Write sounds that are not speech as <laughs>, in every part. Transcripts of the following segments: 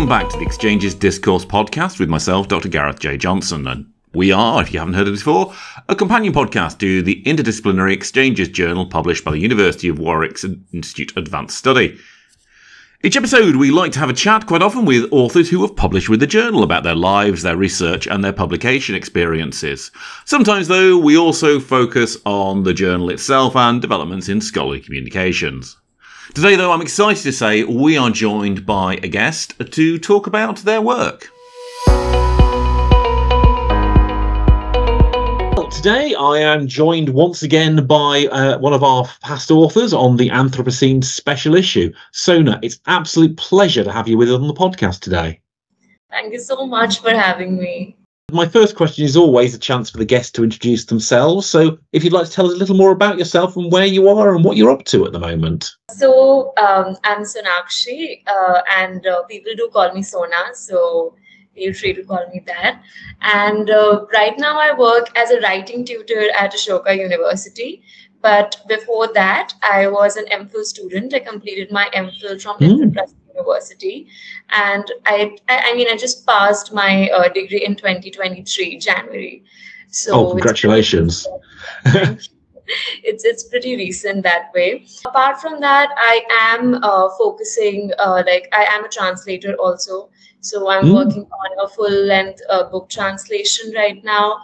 Welcome back to the Exchanges Discourse podcast with myself, Dr. Gareth J. Johnson. And we are, if you haven't heard of it before, a companion podcast to the Interdisciplinary Exchanges Journal published by the University of Warwick's Institute Advanced Study. Each episode, we like to have a chat quite often with authors who have published with the journal about their lives, their research, and their publication experiences. Sometimes, though, we also focus on the journal itself and developments in scholarly communications. Today, though, I'm excited to say we are joined by a guest to talk about their work. Today, I am joined once again by uh, one of our past authors on the Anthropocene special issue. Sona, it's absolute pleasure to have you with us on the podcast today. Thank you so much for having me. My first question is always a chance for the guests to introduce themselves. So, if you'd like to tell us a little more about yourself and where you are and what you're up to at the moment. So, um, I'm Sonakshi, uh, and uh, people do call me Sona. So, feel free to call me that. And uh, right now, I work as a writing tutor at Ashoka University. But before that, I was an MPhil student. I completed my MPhil from mm. University, and I, I, I mean, I just passed my uh, degree in 2023 January. So oh, congratulations! <laughs> It's, it's pretty recent that way. Apart from that, I am uh, focusing uh, like I am a translator also. So I'm mm. working on a full length uh, book translation right now,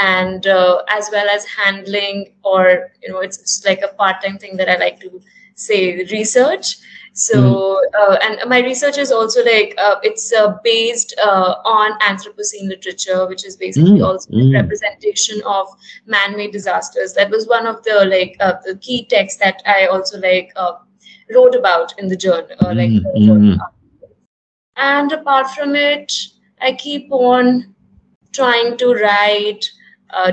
and uh, as well as handling or you know it's, it's like a part time thing that I like to say research so mm-hmm. uh, and my research is also like uh, it's uh, based uh, on anthropocene literature which is basically mm-hmm. also mm-hmm. representation of man-made disasters that was one of the like uh, the key texts that i also like uh, wrote about in the journal like mm-hmm. and apart from it i keep on trying to write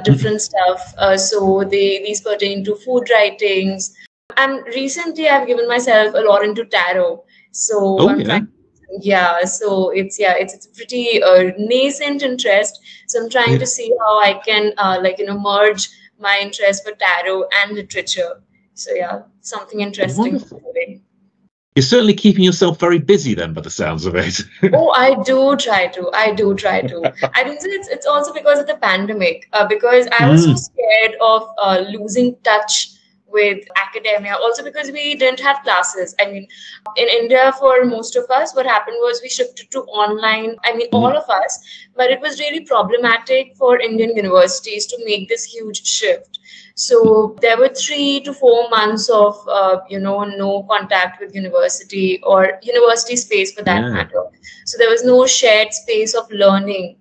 different stuff so they these pertain to food writings and recently I've given myself a lot into tarot. So oh, yeah. Trying, yeah, so it's yeah, it's it's a pretty uh, nascent interest. So I'm trying yeah. to see how I can uh, like you know merge my interest for tarot and literature. So yeah, something interesting. You're certainly keeping yourself very busy then, by the sounds of it. <laughs> oh, I do try to. I do try to. I think it's it's also because of the pandemic. Uh, because I was mm. so scared of uh, losing touch with academia also because we didn't have classes i mean in india for most of us what happened was we shifted to online i mean mm-hmm. all of us but it was really problematic for indian universities to make this huge shift so there were three to four months of uh, you know no contact with university or university space for that yeah. matter so there was no shared space of learning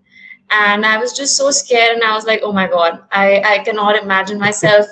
and i was just so scared and i was like oh my god i i cannot imagine myself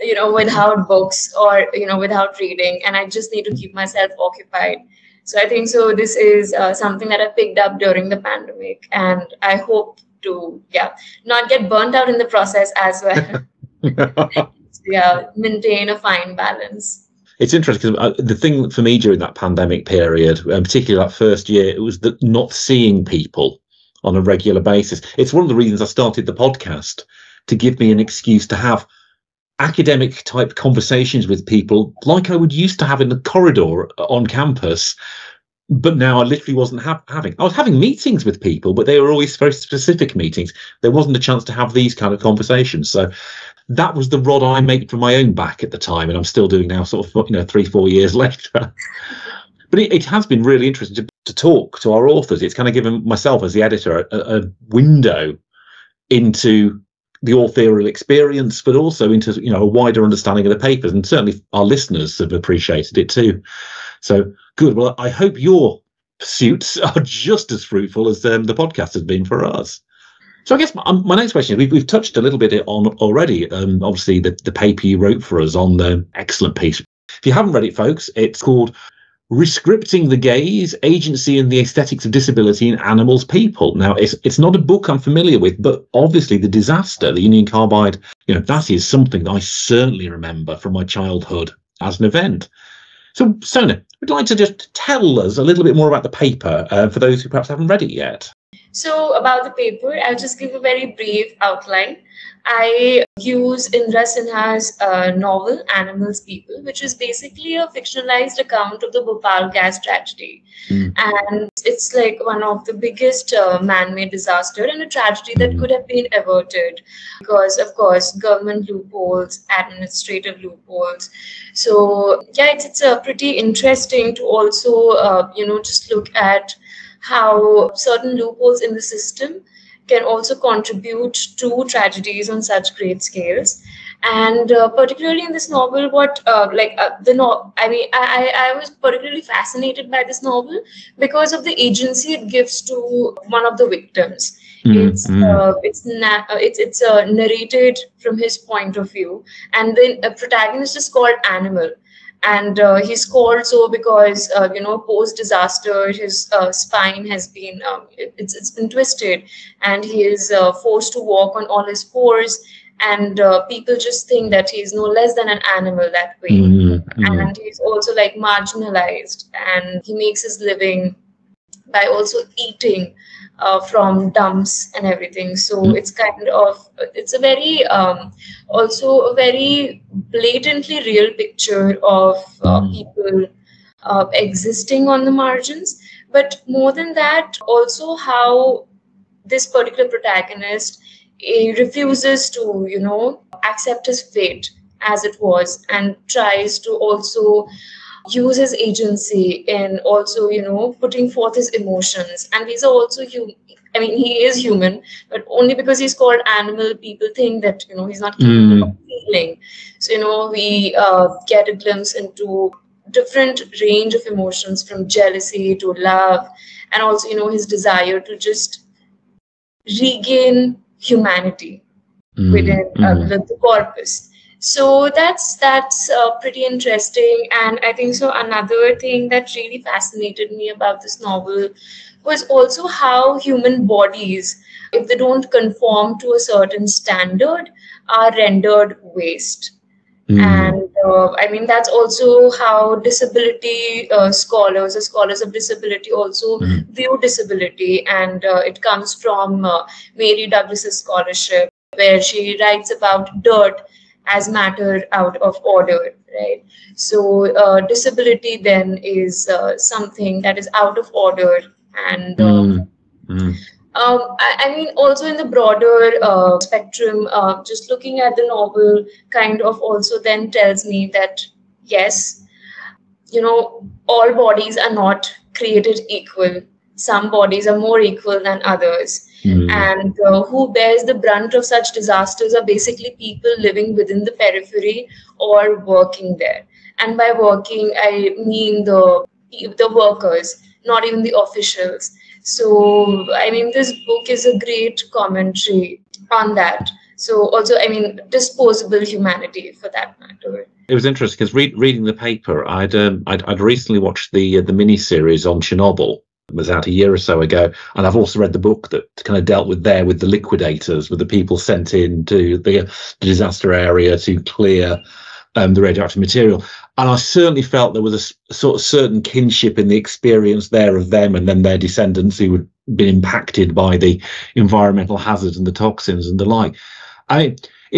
you know without books or you know without reading and i just need to keep myself occupied. So i think so this is uh, something that i picked up during the pandemic and i hope to yeah not get burnt out in the process as well. <laughs> <laughs> Yeah maintain a fine balance. It's interesting because uh, the thing for me during that pandemic period, and particularly that first year, it was that not seeing people on a regular basis. It's one of the reasons I started the podcast to give me an excuse to have academic type conversations with people like I would used to have in the corridor on campus. But now I literally wasn't ha- having. I was having meetings with people, but they were always very specific meetings. There wasn't a chance to have these kind of conversations. So that was the rod I made for my own back at the time, and I'm still doing now, sort of you know three four years <laughs> later. but it, it, has been really interesting to, to talk to our authors. It's kind of given myself as the editor a, a window into the authorial experience, but also into you know a wider understanding of the papers. And certainly our listeners have appreciated it too. So good. Well, I hope your pursuits <laughs> are just as fruitful as um, the podcast has been for us. So I guess my, my next question is we've, we've touched a little bit on already. Um, obviously, the, the paper you wrote for us on the excellent piece. If you haven't read it, folks, it's called Rescripting the Gaze, Agency and the Aesthetics of Disability in Animals People. Now, it's, it's not a book I'm familiar with, but obviously the disaster, the Union Carbide, you know, that is something I certainly remember from my childhood as an event. So, Sona, would like to just tell us a little bit more about the paper uh, for those who perhaps haven't read it yet? So, about the paper, I'll just give a very brief outline. I use Indra Sinha's uh, novel Animals People, which is basically a fictionalized account of the Bhopal gas tragedy. Mm. And it's like one of the biggest uh, man made disaster and a tragedy that hmm. could have been averted because, of course, government loopholes, administrative loopholes. So, yeah, it's, it's uh, pretty interesting to also, uh, you know, just look at how certain loopholes in the system can also contribute to tragedies on such great scales. And uh, particularly in this novel what uh, like uh, the no i mean I, I was particularly fascinated by this novel because of the agency it gives to one of the victims. Mm-hmm. it's uh, it's na- uh, it's it's uh, narrated from his point of view. And the protagonist is called animal and uh, he's called so because uh, you know post disaster his uh, spine has been um, it's, it's been twisted and he is uh, forced to walk on all his fours and uh, people just think that he's no less than an animal that way mm-hmm. mm-hmm. and he's also like marginalized and he makes his living by also eating uh, from dumps and everything. So mm. it's kind of it's a very um, also a very blatantly real picture of uh, mm. people uh, existing on the margins. But more than that, also how this particular protagonist refuses to you know accept his fate as it was and tries to also use his agency in also you know putting forth his emotions and these are also human i mean he is human but only because he's called animal people think that you know he's not capable mm. of feeling so you know we uh, get a glimpse into different range of emotions from jealousy to love and also you know his desire to just regain humanity mm. within uh, mm. the corpus so that's that's uh, pretty interesting and i think so another thing that really fascinated me about this novel was also how human bodies if they don't conform to a certain standard are rendered waste mm. and uh, i mean that's also how disability uh, scholars or scholars of disability also mm. view disability and uh, it comes from uh, mary douglas's scholarship where she writes about dirt as matter out of order, right? So uh, disability then is uh, something that is out of order, and mm. Mm. Um, I, I, mean, also in the broader uh, spectrum, uh, just looking at the novel kind of also then tells me that yes, you know, all bodies are not created equal. Some bodies are more equal than others Mm. And uh, who bears the brunt of such disasters are basically people living within the periphery or working there. And by working, I mean the the workers, not even the officials. So, I mean, this book is a great commentary on that. So, also, I mean, disposable humanity for that matter. It was interesting because reading the paper, I'd, um, I'd, I'd recently watched the uh, the mini series on Chernobyl, was out a year or so ago, and I've also read the book that kind of dealt with there with the liquidators, with the people sent in to the, disaster area to clear um, the radioactive material. And I certainly felt there was a, sort of certain kinship in the experience there of them and then their descendants who had been impacted by the environmental hazards and the toxins and the like. I mean,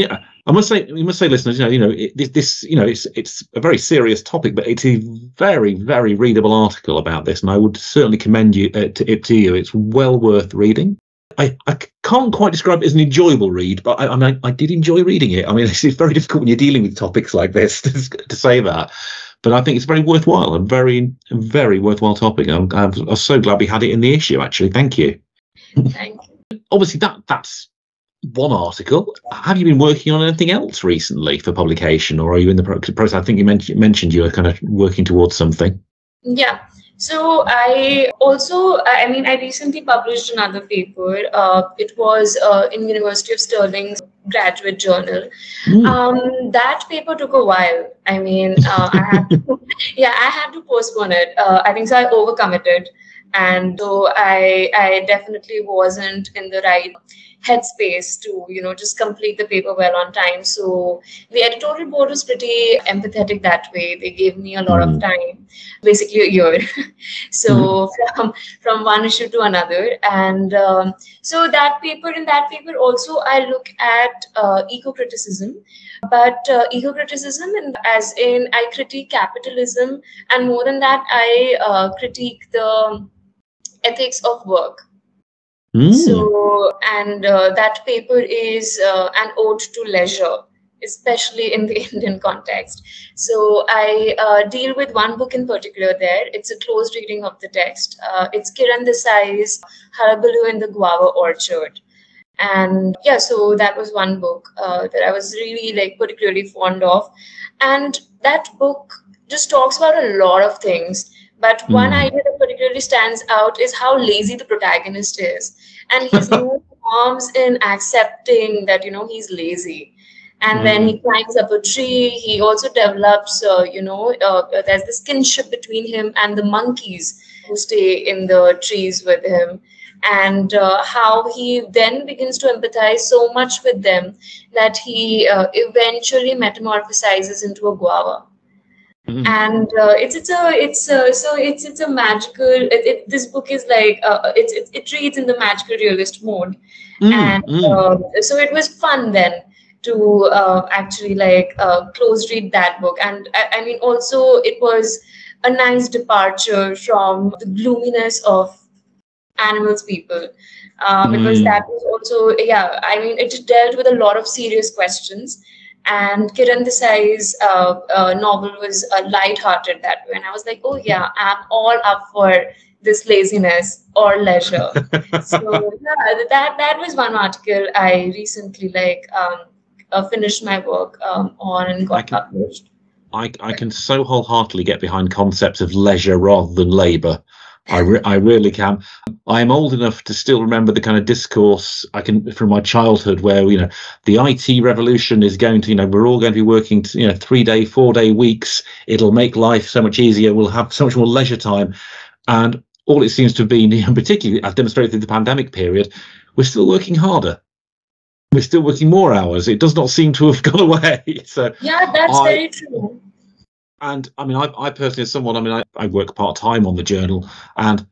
know, I must say, we must say, listeners, you know, you know, it, this, you know, it's it's a very serious topic, but it's a very, very readable article about this, and I would certainly commend you uh, to it to you. It's well worth reading. I, I can't quite describe it as an enjoyable read, but I, I mean, I did enjoy reading it. I mean, it's, <laughs> it's very difficult when you're dealing with topics like this <laughs> to, to say that, but I think it's very worthwhile, a very, very worthwhile topic. I'm, I'm, I'm so glad we had it in the issue. Actually, thank you. Thank you. Obviously, that that's one article. Have you been working on anything else recently for publication, or are you in the process? I think you mentioned mentioned you were kind of working towards something. Yeah. So I also, I mean, I recently published another paper. Uh, it was uh, in University of Stirling's graduate journal. Mm. Um, that paper took a while. I mean, uh, I had to, <laughs> yeah, I had to postpone it. Uh, I think so. I overcommitted, and so I, I definitely wasn't in the right headspace to you know just complete the paper well on time. So the editorial board was pretty empathetic that way. They gave me a lot mm. of time basically a year. <laughs> So mm. from from one issue to another. And um, so that paper in that paper also i look at uh, eco criticism but uh, eco criticism and as in i critique capitalism. And more than that i uh, critique the ethics of work Mm. So, and uh, that paper is uh, an ode to leisure, especially in the <laughs> Indian context. So, I uh, deal with one book in particular there. It's a closed reading of the text. Uh, it's Kiran Desai's Hullabaloo in the Guava Orchard. And yeah, so that was one book uh, that I was really like particularly fond of. And that book just talks about a lot of things but one mm. idea that particularly stands out is how lazy the protagonist is. And he's no qualms in accepting that, you know, he's lazy. And mm. then he climbs up a tree. He also develops, uh, you know, uh, there's this kinship between him and the monkeys who stay in the trees with him. And uh, how he then begins to empathize so much with them that he uh, eventually metamorphosizes into a guava Mm-hmm. And uh, it's it's a it's a, so it's it's a magical. It, it, this book is like uh, it's it, it reads in the magical realist mode, mm-hmm. and uh, so it was fun then to uh, actually like uh, close read that book. And I, I, mean, also it was a nice departure from the gloominess of animals people. Uh, because mm. that was also yeah i mean it dealt with a lot of serious questions and Kiran Desai's uh, uh, novel was uh, light-hearted that way, and I was like, "Oh yeah, I'm all up for this laziness or leisure." <laughs> so yeah, that that was one article I recently like um, uh, finished my work um, on and got can, published. I I can so wholeheartedly get behind concepts of leisure rather than labour. I, re- I really can. I am old enough to still remember the kind of discourse I can from my childhood, where you know the IT revolution is going to, you know, we're all going to be working, you know, three day, four day weeks. It'll make life so much easier. We'll have so much more leisure time, and all it seems to have been, <laughs> particularly as demonstrated through the pandemic period, we're still working harder. We're still working more hours. It does not seem to have <laughs> gone away. <laughs> So yeah, that's I, very true and I mean, I, I personally, as someone, I mean, I, I work part time on the journal, and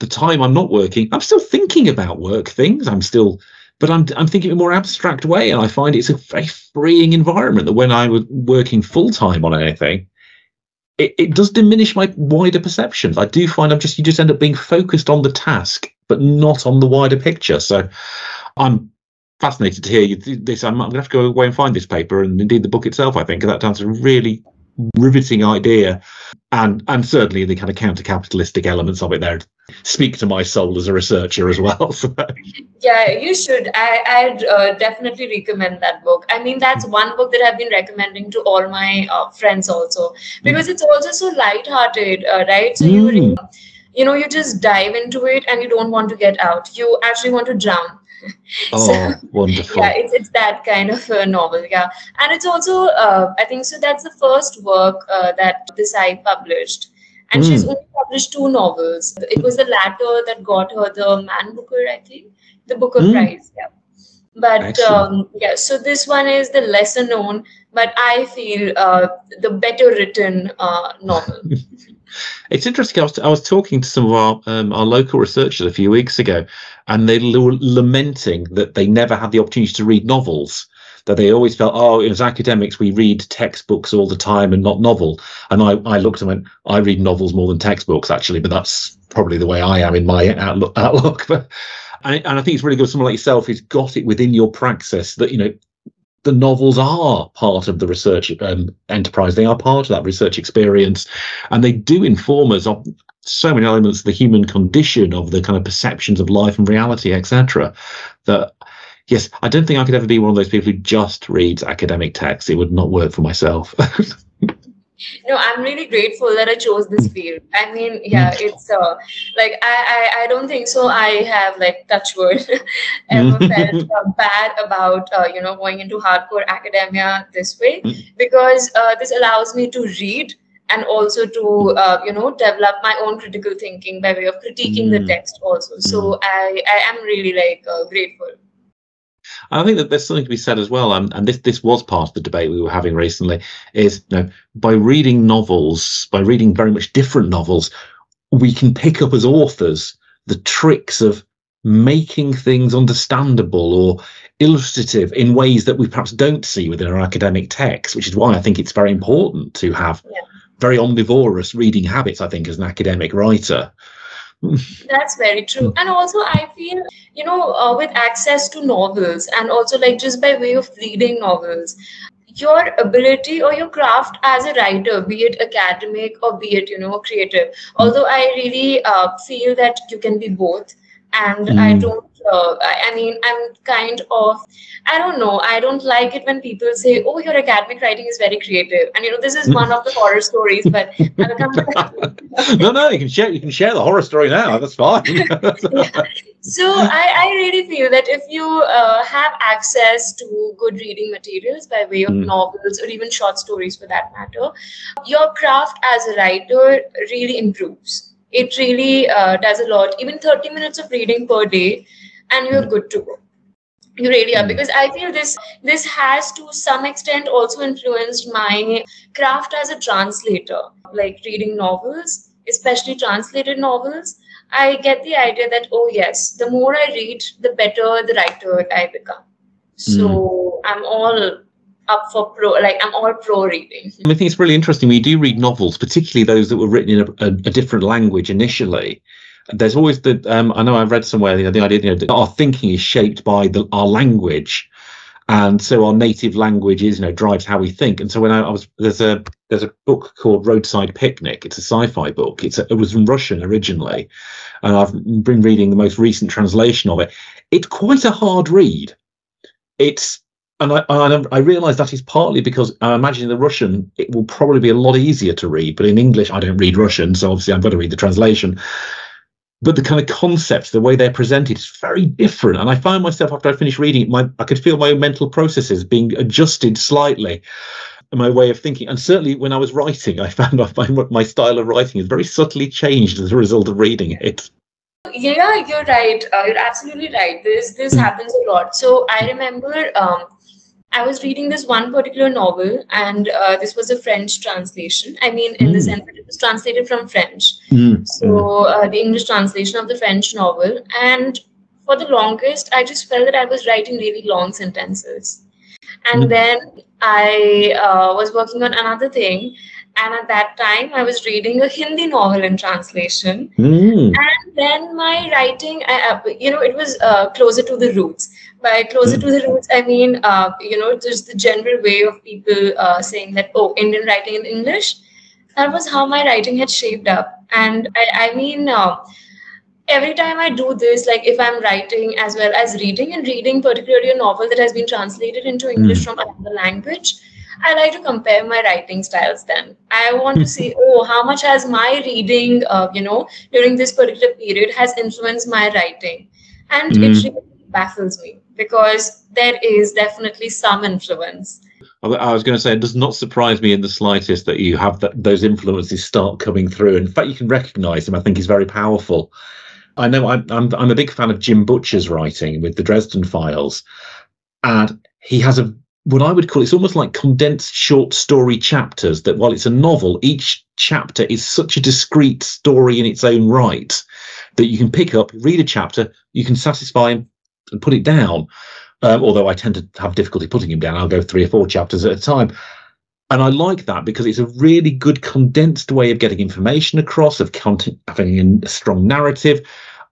the time I'm not working, I'm still thinking about work things. I'm still, but I'm I'm thinking in a more abstract way, and I find it's a very freeing environment. That when I was working full time on anything, it, it does diminish my wider perceptions. I do find I'm just you just end up being focused on the task, but not on the wider picture. So, I'm fascinated to hear you this. I'm, I'm, going to have to go away and find this paper and indeed the book itself. I think that sounds really riveting idea and and certainly the kind of counter-capitalistic elements of it there speak to my soul as a researcher as well <laughs> so. yeah you should i i'd uh, definitely recommend that book i mean that's one book that i've been recommending to all my uh, friends also because mm. it's also so light-hearted uh, right so mm. you you know you just dive into it and you don't want to get out you actually want to drown oh, so, wonderful. Yeah, it's, it's that kind of a novel. Yeah. And it's also, uh, I think, so that's the first work uh, that Desai published. And mm. she's only published two novels. It was the latter that got her the Man Booker, I think, the Booker mm. Prize. Yeah. But um, yeah, so this one is the lesser known, but I feel uh, the better written uh, novel. <laughs> It's interesting. I was, I was talking to some of our um, our local researchers a few weeks ago, and they were lamenting that they never had the opportunity to read novels. That they always felt, oh, as academics, we read textbooks all the time and not novel. And I, I looked and went, I read novels more than textbooks, actually, but that's probably the way I am in my outlook. But <laughs> and, and I think it's really good. Someone like yourself who's got it within your praxis that you know the novels are part of the research um, enterprise. They are part of that research experience, and they do inform us of so many elements of the human condition, of the kind of perceptions of life and reality, etc. That yes, I don't think I could ever be one of those people who just reads academic texts. It would not work for myself. <laughs> no i'm really grateful that i chose this field i mean yeah mm. it's uh, like I, I i don't think so i have like touch wood <laughs> ever felt uh, bad about uh, you know going into hardcore academia this way mm. because uh, this allows me to read and also to uh, you know develop my own critical thinking by way of critiquing the mm. text also so i i am really like uh, grateful I think that there's something to be said as well, um, and this this was part of the debate we were having recently. Is you know, by reading novels, by reading very much different novels, we can pick up as authors the tricks of making things understandable or illustrative in ways that we perhaps don't see within our academic text, which is why I think it's very important to have yeah. Very omnivorous reading habits, I think, as an academic writer. That's very true. And also, I feel, you know, uh, with access to novels and also like just by way of reading novels, your ability or your craft as a writer, be it academic or be it, you know, creative. Although I really uh, feel that you can be both and mm. i don't uh, I, I, mean i'm kind of i don't know i don't like it when people say oh your academic writing is very creative and you know this is one of the <laughs> horror stories but <laughs> no no you can share you can share the horror story now that's fine <laughs> yeah. so I, I really feel that if you uh, have access to good reading materials by way of mm. novels or even short stories for that matter your craft as a writer really improves it really uh, does a lot. Even 30 minutes of reading per day and you're good to go. You really are. Hmm. because i feel this this has to some extent also influenced my craft as a translator. Like reading novels especially translated novels i get the idea that oh yes the more i read the better the writer i become. So mm. i'm all up for pro like i'm all pro reading. I think it's really interesting. You do read novels particularly those that were written in a, a, a different language initially. There's always the um, i know i've read somewhere you know, the idea you know, that our thinking is shaped by the, our language. And so our native language is you know drives how we think. And so when I, I, was there's a there's a book called roadside picnic. It's a sci-fi book. It's a, it was in russian originally. And i've been reading the most recent translation of it. It's quite a hard read. It's and I, I, realize that is partly because I imagine the Russian it will probably be a lot easier to read, but in English I don't read Russian, so obviously I'm going to read the translation. But the kind of concepts, the way they're presented, is very different. And I found myself after I finished reading it, my I could feel my own mental processes being adjusted slightly, my way of thinking. And certainly when I was writing, I found my my style of writing is very subtly changed as a result of reading it. Yeah, you're right. Uh, you're absolutely right. This this happens a lot. So I remember um, I was reading this one particular novel, and uh, this was a French translation. I mean, in mm. the hmm. sense that it was translated from French. Mm. So, uh, the English translation of the French novel. And for the longest, I just felt that I was writing really long sentences. And mm. then I uh, was working on another thing. And at that time, I was reading a Hindi novel in translation. Mm. And then my writing, I, you know, it was uh, closer to the roots by closer to the roots, I mean, uh, you know, just the general way of people uh, saying that, oh, Indian writing in English. That was how my writing had shaped up. And I, I mean, uh, every time I do this, like if I'm writing as well as reading, and reading particularly a novel that has been translated into English mm. from another language, I like to compare my writing styles then. I want to see, oh, how much has my reading, uh, you know, during this particular period has influenced my writing. And mm. it really baffles me because there is definitely some influence. I was going to say, it does not surprise me in the slightest that you have that those influences start coming through. In fact, you can recognise them. I think he's very powerful. I know I'm, I'm I'm a big fan of Jim Butcher's writing with the Dresden Files, and he has a what I would call it's almost like condensed short story chapters. That while it's a novel, each chapter is such a discrete story in its own right that you can pick up, read a chapter, you can satisfy and put it down. Um, although I tend to have difficulty putting him down, I'll go three or four chapters at a time. And I like that because it's a really good condensed way of getting information across, of content, having a strong narrative.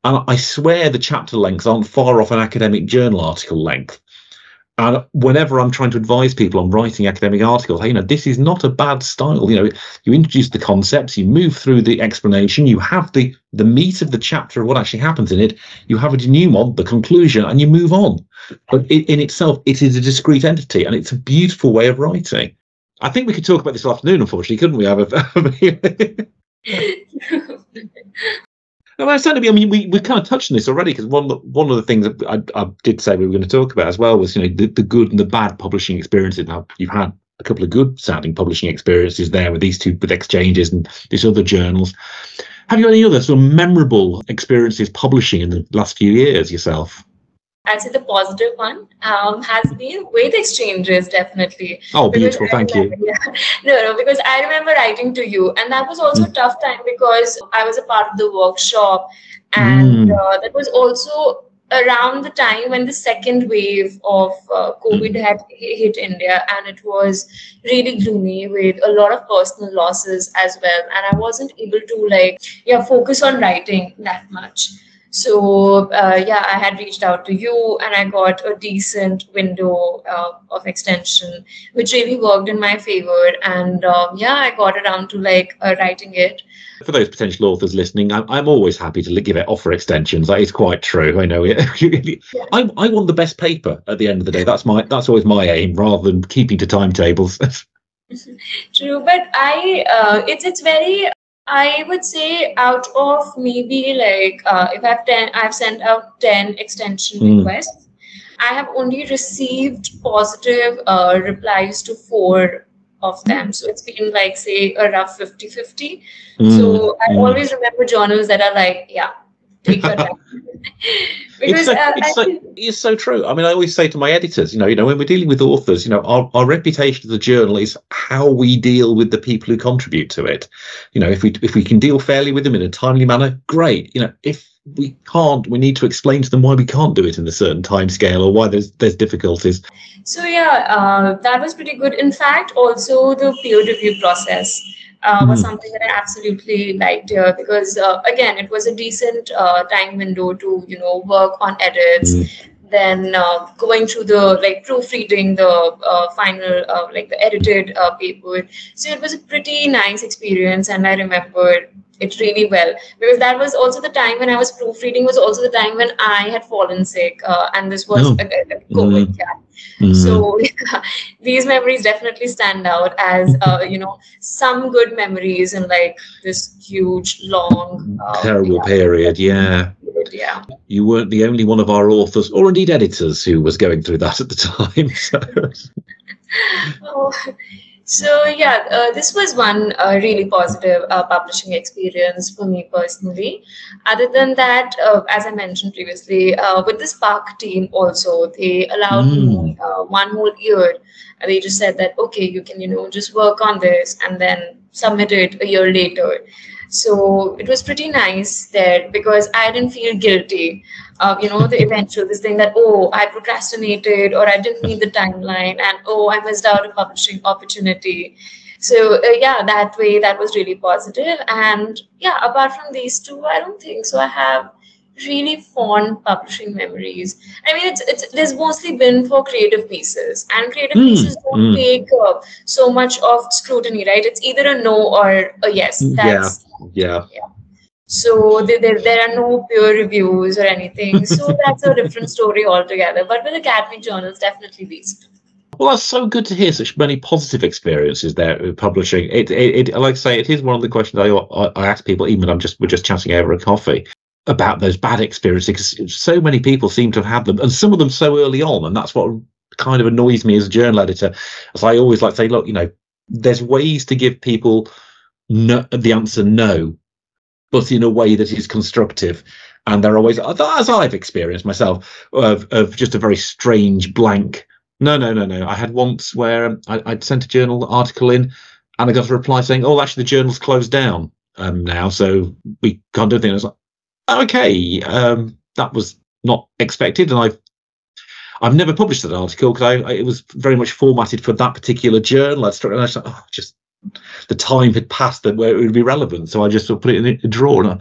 And I swear the chapter lengths aren't far off an academic journal article length. And whenever I'm trying to advise people on writing academic articles, hey, you know, this is not a bad style. You know, you introduce the concepts, you move through the explanation, you have the the meat of the chapter of what actually happens in it, you have a denouement, the conclusion, and you move on. But it, in itself, it is a discrete entity, and it's a beautiful way of writing. I think we could talk about this afternoon, unfortunately, couldn't we? Have <laughs> <laughs> <laughs> No, I certainly. I mean, we we kind of touched on this already because one one of the things that I, I, did say we were going to talk about as well was you know the, the good and the bad publishing experiences. Now you've had a couple of good sounding publishing experiences there with these two with exchanges and these other journals. Have you any other sort of memorable experiences publishing in the last few years yourself? I'd say the positive one um, has been with exchanges, definitely. Oh, beautiful. Thank remember, you. <laughs> Yeah. No, no, because I remember writing to you, and that was also mm. a tough time because I was a part of the workshop, and mm. uh, that was also around the time when the second wave of uh, COVID had hit India, and it was really gloomy with a lot of personal losses as well. And I wasn't able to like, yeah, focus on writing that much. So uh, yeah, I had reached out to you, and I got a decent window uh, of extension, which really worked in my favor. And um, yeah, I got around to like uh, writing it. For those potential authors listening, I'm, I'm always happy to give it offer extensions. That is quite true. I know it. <laughs> yeah. I, I want the best paper at the end of the day. That's my that's always my aim, rather than keeping to timetables. <laughs> True, but I uh, it's it's very I would say out of maybe like uh, if I've ten, I've sent out ten extension mm. requests. I have only received positive uh, replies to four of them. So it's been like say a rough 50-50. Mm. So I mm. always remember journals that are like, yeah, take your time. <laughs> because it's, so, uh, it's, so, it's so true. I mean, I always say to my editors, you know, you know, when we're dealing with authors, you know, our, our reputation as a journal is how we deal with the people who contribute to it. You know, if we if we can deal fairly with them in a timely manner, great. You know, if we can't, we need to explain to them why we can't do it in a certain time scale or why there's there's difficulties. So yeah, uh, that was pretty good. In fact, also the peer review process uh, was hmm. something that I absolutely liked here because uh, again, it was a decent uh, time window to you know work on edits. Mm. Then uh, going through the like proofreading the uh, final uh, like the edited paper, so it was a pretty nice experience, and I remember it really well because that was also the time when I was proofreading was also the time when I had fallen sick uh, and this was oh. a, a COVID mm. yeah. Mm. So yeah, <laughs> these memories definitely stand out as <laughs> uh, you know some good memories in like this huge long uh, terrible yeah, period yeah yeah you weren't the only one of our authors or indeed editors who was going through that at the time <laughs> so. oh, so yeah, uh, this was one uh, really positive uh, publishing experience for me personally. Other than that, uh, as I mentioned previously, uh, with the Spark team also, they allowed mm. me uh, one whole year. They just said that okay, you can you know just work on this and then submit it a year later. So it was pretty nice there because I didn't feel guilty uh, you know, the eventual, this thing that, oh, I procrastinated or I didn't meet the timeline and, oh, I missed out a publishing opportunity. So, uh, yeah, that way, that was really positive. And yeah, apart from these two, I don't think so. I have really fond publishing memories. I mean, it's it's there's mostly been for creative pieces, and creative mm, pieces don't mm. take uh, so much of scrutiny, right? It's either a no or a yes. Mm, That's, yeah. Yeah. yeah. So there, there, there are no peer reviews or anything. <laughs> So that's a different story altogether. But with academic journals, definitely these Well, that's so good to hear such many positive experiences there with publishing. It, it, it, like I say, it is one of the questions I, I ask people, even when I'm just we're just chatting over a coffee about those bad experiences. Because so many people seem to have had them, and some of them so early on, and that's what kind of annoys me as a journal editor. As I always like to say, look, you know, there's ways to give people no, the answer no but in a way that is constructive. And there are always, as I've experienced myself, of, of just a very strange blank. No, no, no, no. I had once where um, I, would sent a journal article in and I got a reply saying, oh, actually, the journal's closed down um, now, so we can't do anything. I was like, okay, um, that was not expected. And I've I've never published that article because I, I, it was very much formatted for that particular journal. I'd struck, and I like, oh, just the time had passed that where it would be relevant. So I just sort of put it in a drawer. And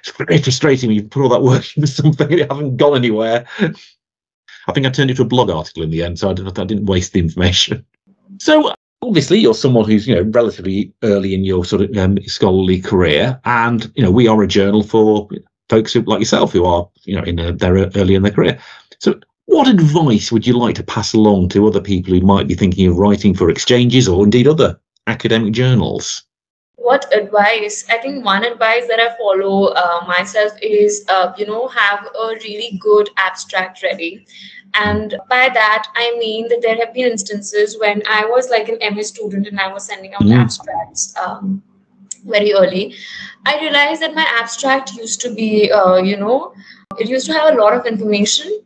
it's very frustrating when you put all that work <laughs> into something and it hasn't gone anywhere. I think I turned it to a blog article in the end, so I didn't, I didn't waste the information. So obviously, you're someone who's you know relatively early in your sort of um, scholarly career, and you know we are a journal for folks who, like yourself who are you know in a, their early in their career. So what advice would you like to pass along to other people who might be thinking of writing for exchanges or indeed other academic journals? What advice? I think one advice that I follow uh, myself is, uh, you know, have a really good abstract ready. And by that, I mean that there have been instances when I was like an MA student and I was sending out mm. abstracts um, very early. I realized that my abstract used to be, uh, you know, it used to have a lot of information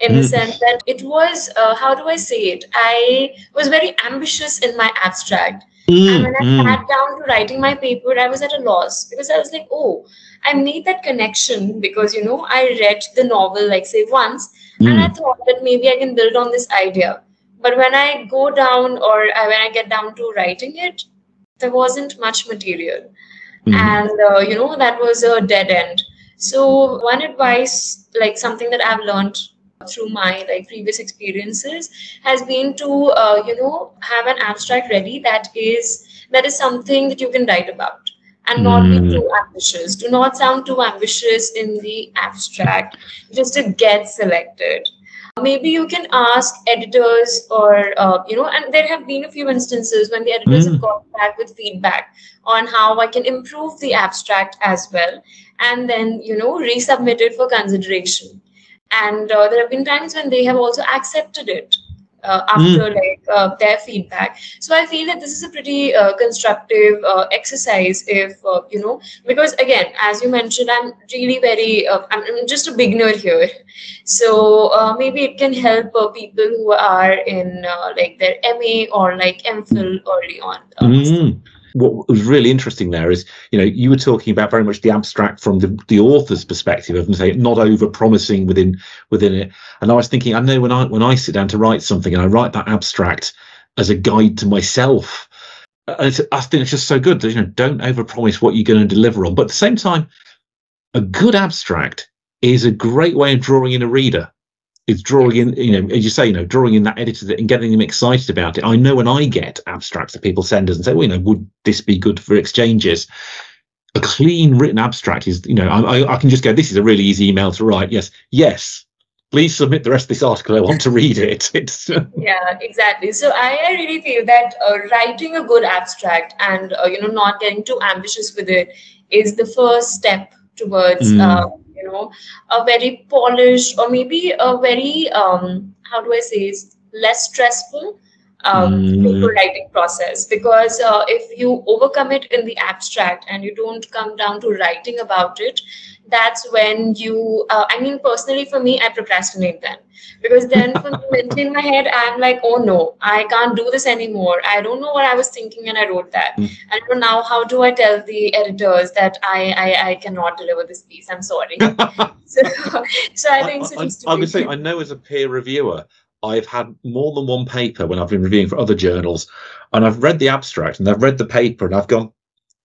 in mm. the sense that it was uh, how do i say it i was very ambitious in my abstract mm. and when i mm. sat down to writing my paper i was at a loss because i was like oh i made that connection because you know i read the novel like say once and i mm. thought that maybe i can build on this idea but when i go down or uh, when i get down to writing it there wasn't much material mm. and uh, you know that was a dead end so one advice like something that i've learned through my like previous experiences has been to uh, you know have an abstract ready that is that is something that you can write about and not mm. be hmm. too ambitious do not sound too ambitious in the abstract just to get selected maybe you can ask editors or uh, you know and there have been a few instances when the editors mm. have gone back with feedback on how i can improve the abstract as well and then you know resubmit it for consideration and uh, there have been times when they have also accepted it uh, after mm. like uh, their feedback. So i feel that this is a pretty uh, constructive uh, exercise if uh, you know because again as you mentioned i'm really very I'm, I'm, just a beginner here. So maybe it can help people who are in like their ma or like mphil early on. Mm what was really interesting there is, you know, you were talking about very much the abstract from the, the author's perspective of say not over promising within within it. And I was thinking, I know when I when I sit down to write something and I write that abstract as a guide to myself, I think it's just so good that you know don't over promise what you're going to deliver on. But at the same time, a good abstract is a great way of drawing in a reader is drawing in, you know, as you say, you know, drawing in that editor and getting them excited about it. I know when I get abstracts that people send us and say, well, you know, would this be good for exchanges? A clean written abstract is, you know, I, I can just go, this is a really easy email to write. Yes, yes, please submit the rest of this article. I want to read it. <laughs> It's yeah, exactly. So I, I really feel that uh, writing a good abstract and uh, you know not getting too ambitious with it is the first step towards mm. uh, you know a very polished or maybe a very um, how do i say less stressful um, mm. writing process. Because uh, if you overcome it in the abstract and you don't come down to writing about it that's when you uh, i mean personally for me i procrastinate then. Because then for me <laughs> in my head i'm like oh no i can't do this anymore. I don't know what i was thinking when i wrote that. Mm. and now how do i tell the editors that I, I i cannot deliver this piece? I'm sorry. <laughs> <laughs> So, so i think I, I, I would say i know as a peer reviewer I've had more than one paper when I've been reviewing for other journals, and I've read the abstract and I've read the paper, and I've gone,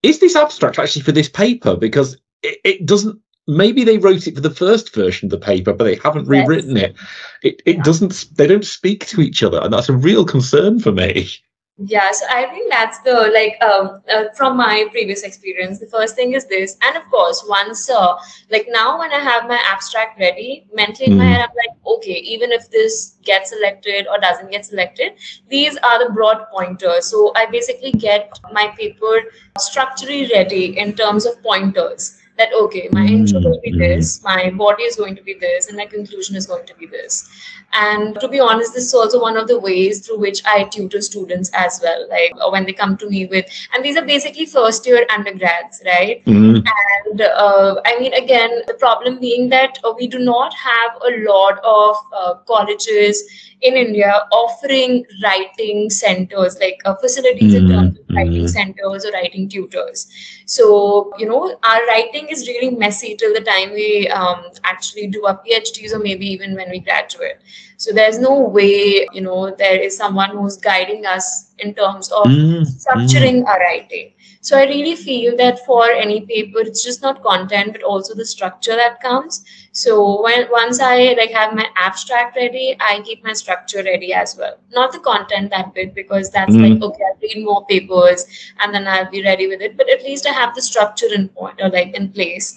is this abstract actually for this paper? Because it, it doesn't maybe they wrote it for the first version of the paper, but they haven't rewritten yes. it. It it yeah. doesn't. They don't speak to each other, and that's a real concern for me. Yeah, so I think that's the like um, uh, from my previous experience. The first thing is this, and of course, once uh, like now when I have my abstract ready, mentally in mm. my head, I'm like, okay, even if this gets selected or doesn't get selected, these are the broad pointers. So I basically get my paper structurally ready in terms of pointers that okay my intro will be this mm-hmm. my body is going to be this and my conclusion is going to be this and to be honest this is also one of the ways through which i tutor students as well like uh, when they come to me with and these are basically first year undergrads right mm-hmm. and uh, i mean again the problem being that uh, we do not have a lot of uh, colleges in India offering writing centers, like uh, facilities mm-hmm. in terms of writing mm-hmm. centers or writing tutors. So, you know, our writing is really messy till the time we um, actually do our PhDs or maybe even when we graduate. So there's no way, you know, there is someone who's guiding us in terms of mm-hmm. structuring our writing. So I really feel that for any paper, it's just not content, but also the structure that comes. So when once I like have my abstract ready, I keep my structure ready as well. Not the content that bit because that's mm-hmm. like okay, I'll read more papers and then I'll be ready with it. But at least I have the structure in point or like in place,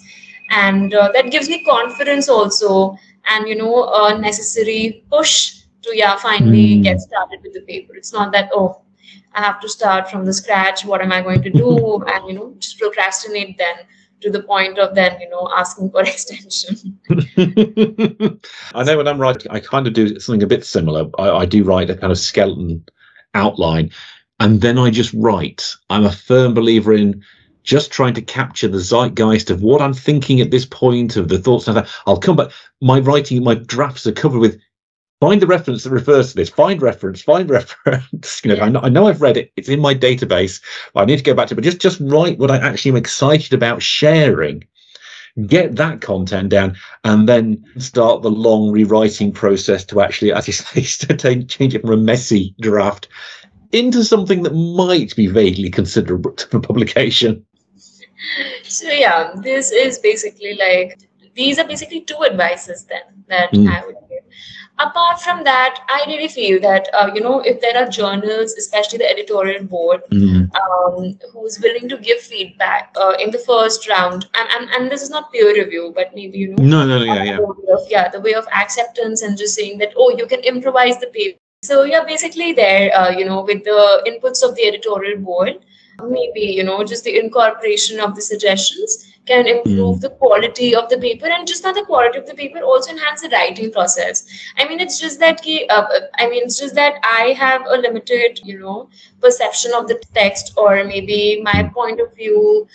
and uh, that gives me confidence also, and you know, a necessary push to yeah finally mm-hmm. get started with the paper. It's not that oh I have to start from the scratch. What am I going to do? <laughs> And you know, just procrastinate then to the point of then you know asking for <laughs> extension. <laughs> I know when I'm writing, I kind of do something a bit similar. I, I do write a kind of skeleton outline, and then I just write. I'm a firm believer in just trying to capture the zeitgeist of what I'm thinking at this point, of the thoughts and. I'll come back. My writing, my drafts are covered with find the reference that refers to this. Find reference. Find <laughs> reference. You know, yeah. I, know, I know I've read it. It's in my database. I need to go back to. it. But just just write what I actually am excited about sharing. Get that content down, and then start the long rewriting process to actually, as you <laughs> say, to change it from a messy draft into something that might be vaguely considerable <laughs> for publication. So yeah, this is basically like these are basically two advices then that mm. I would. Apart from that, I really feel that uh, you know if there are journals, especially the editorial board, mm. um, who's willing to give feedback uh, in the first round, and, and and this is not peer review, but maybe you know, no, no, no yeah, yeah, of, yeah, the way of acceptance and just saying that oh, you can improvise the paper. So yeah, basically there, uh, you know, with the inputs of the editorial board, maybe you know just the incorporation of the suggestions can improve mm. the quality of the paper and just not the quality of the paper also enhance the writing process i mean it's just that ki, uh, i mean it's just that i have a limited you know perception of the text or maybe my hmm. point of view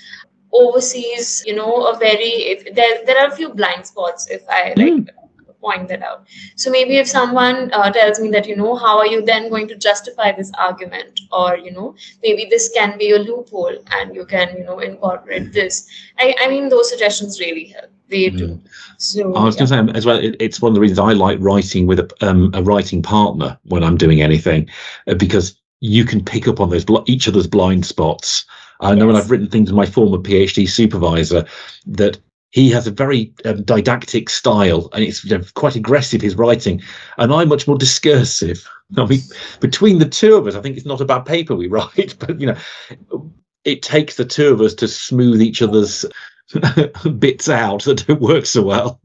oversees you know a very if there there are a few blind spots if i like mm point that out. So maybe if someone uh, tells me that, you know, how are you then going to justify this argument? Or, you know, maybe this can be a loophole and you can, you know, incorporate this. I, I mean, those suggestions really help. They do. Mm. So I was yeah. going to say as well, it, it's one of the reasons I like writing with a, um, a writing partner when I'm doing anything, uh, because you can pick up on those each other's blind spots. I know yes. when I've written things with my former PhD supervisor that he has a very um, didactic style and it's you know, quite aggressive his writing. And i'm much more discursive? <laughs> I mean between the two of us i think it's not about paper we <laughs> write but you know it takes the two of us to smooth each other's <laughs> bits out that don't work so well.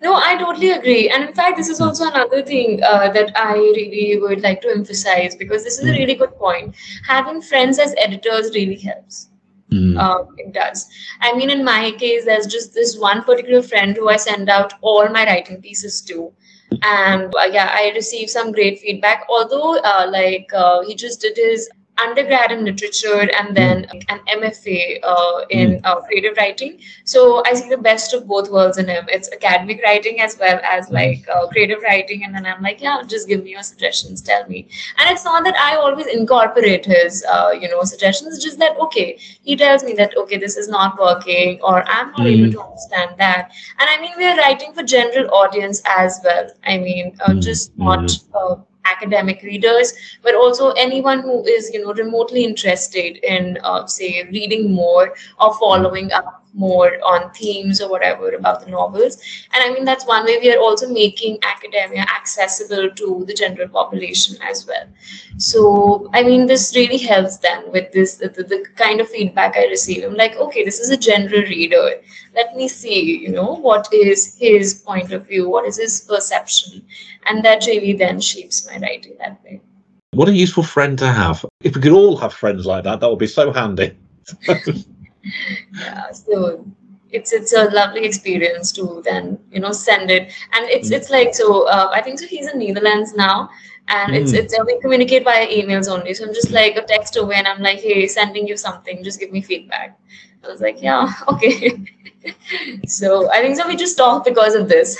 No i totally agree. And in fact this is also another thing uh, that i really would like to emphasize because this is a hmm. really good point. Having friends as editors really helps Mm. It does. I mean, in my case, there's just this one particular friend who I send out all my writing pieces to. And uh, yeah, I received some great feedback. Although, uh, like, uh, he just did his undergrad in literature and then mm. an MFA uh, in mm. uh, creative writing. So I see the best of both worlds in him. It's academic writing as well as mm. like uh, creative writing. And then I'm like, yeah, just give me your suggestions, tell me. And it's not that I always incorporate his, uh, you know, suggestions. It's just that okay, he tells me that okay, this is not working, or I'm not mm. able to understand that. And I mean, we are writing for general audience as well. I mean, uh, just not uh, academic readers, but also anyone who is, you know, remotely interested in, uh, say, reading more or following up more on themes or whatever about the novels. And I mean, that's one way we are also making academia accessible to the general population as well. So, I mean, this really helps them with this, the, the, the kind of feedback I receive. I'm like, okay, this is a general reader. Let me see, you know, what is his point of view? What is his perception? And that really then shapes my writing that way. What a useful friend to have. If we could all have friends like that, that would be so handy. <laughs> yeah so it's it's a lovely experience to then you know send it and it's mm. it's like so uh, i think so he's in netherlands now and mm. it's it's uh, we communicate via emails only so i'm just like a text away and i'm like hey sending you something just give me feedback i was like yeah <laughs> okay <laughs> so i think so we just talk because of this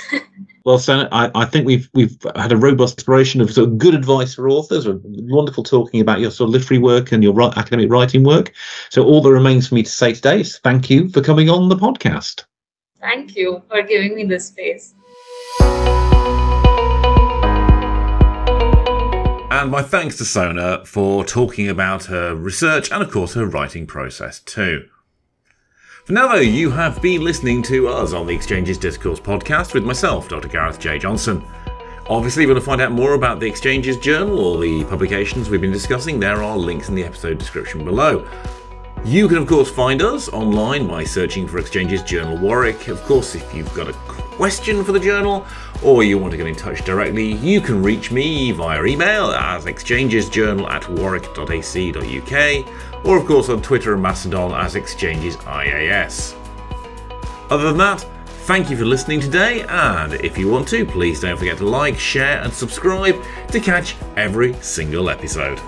Well, Sona, I, I, think we've we've had a robust exploration of sort of good advice for authors. Wonderful talking about your sort of literary work and your academic writing work. So all that remains for me to say today is thank you for coming on the podcast. Thank you for giving me this space. And my thanks to Sona for talking about her research and, of course, her writing process too. For now, though, you have been listening to us on the Exchanges Discourse podcast with myself, Dr. Gareth J. Johnson. Obviously, if you want to find out more about the Exchanges Journal or the publications we've been discussing, there are links in the episode description below. You can, of course, find us online by searching for Exchanges Journal Warwick. Of course, if you've got a question for the journal or you want to get in touch directly, you can reach me via email as exchangesjournal at warwick.ac.uk or of course on Twitter and Mastodon as Exchanges IAS. Other than that, thank you for listening today, and if you want to, please don't forget to like, share, and subscribe to catch every single episode.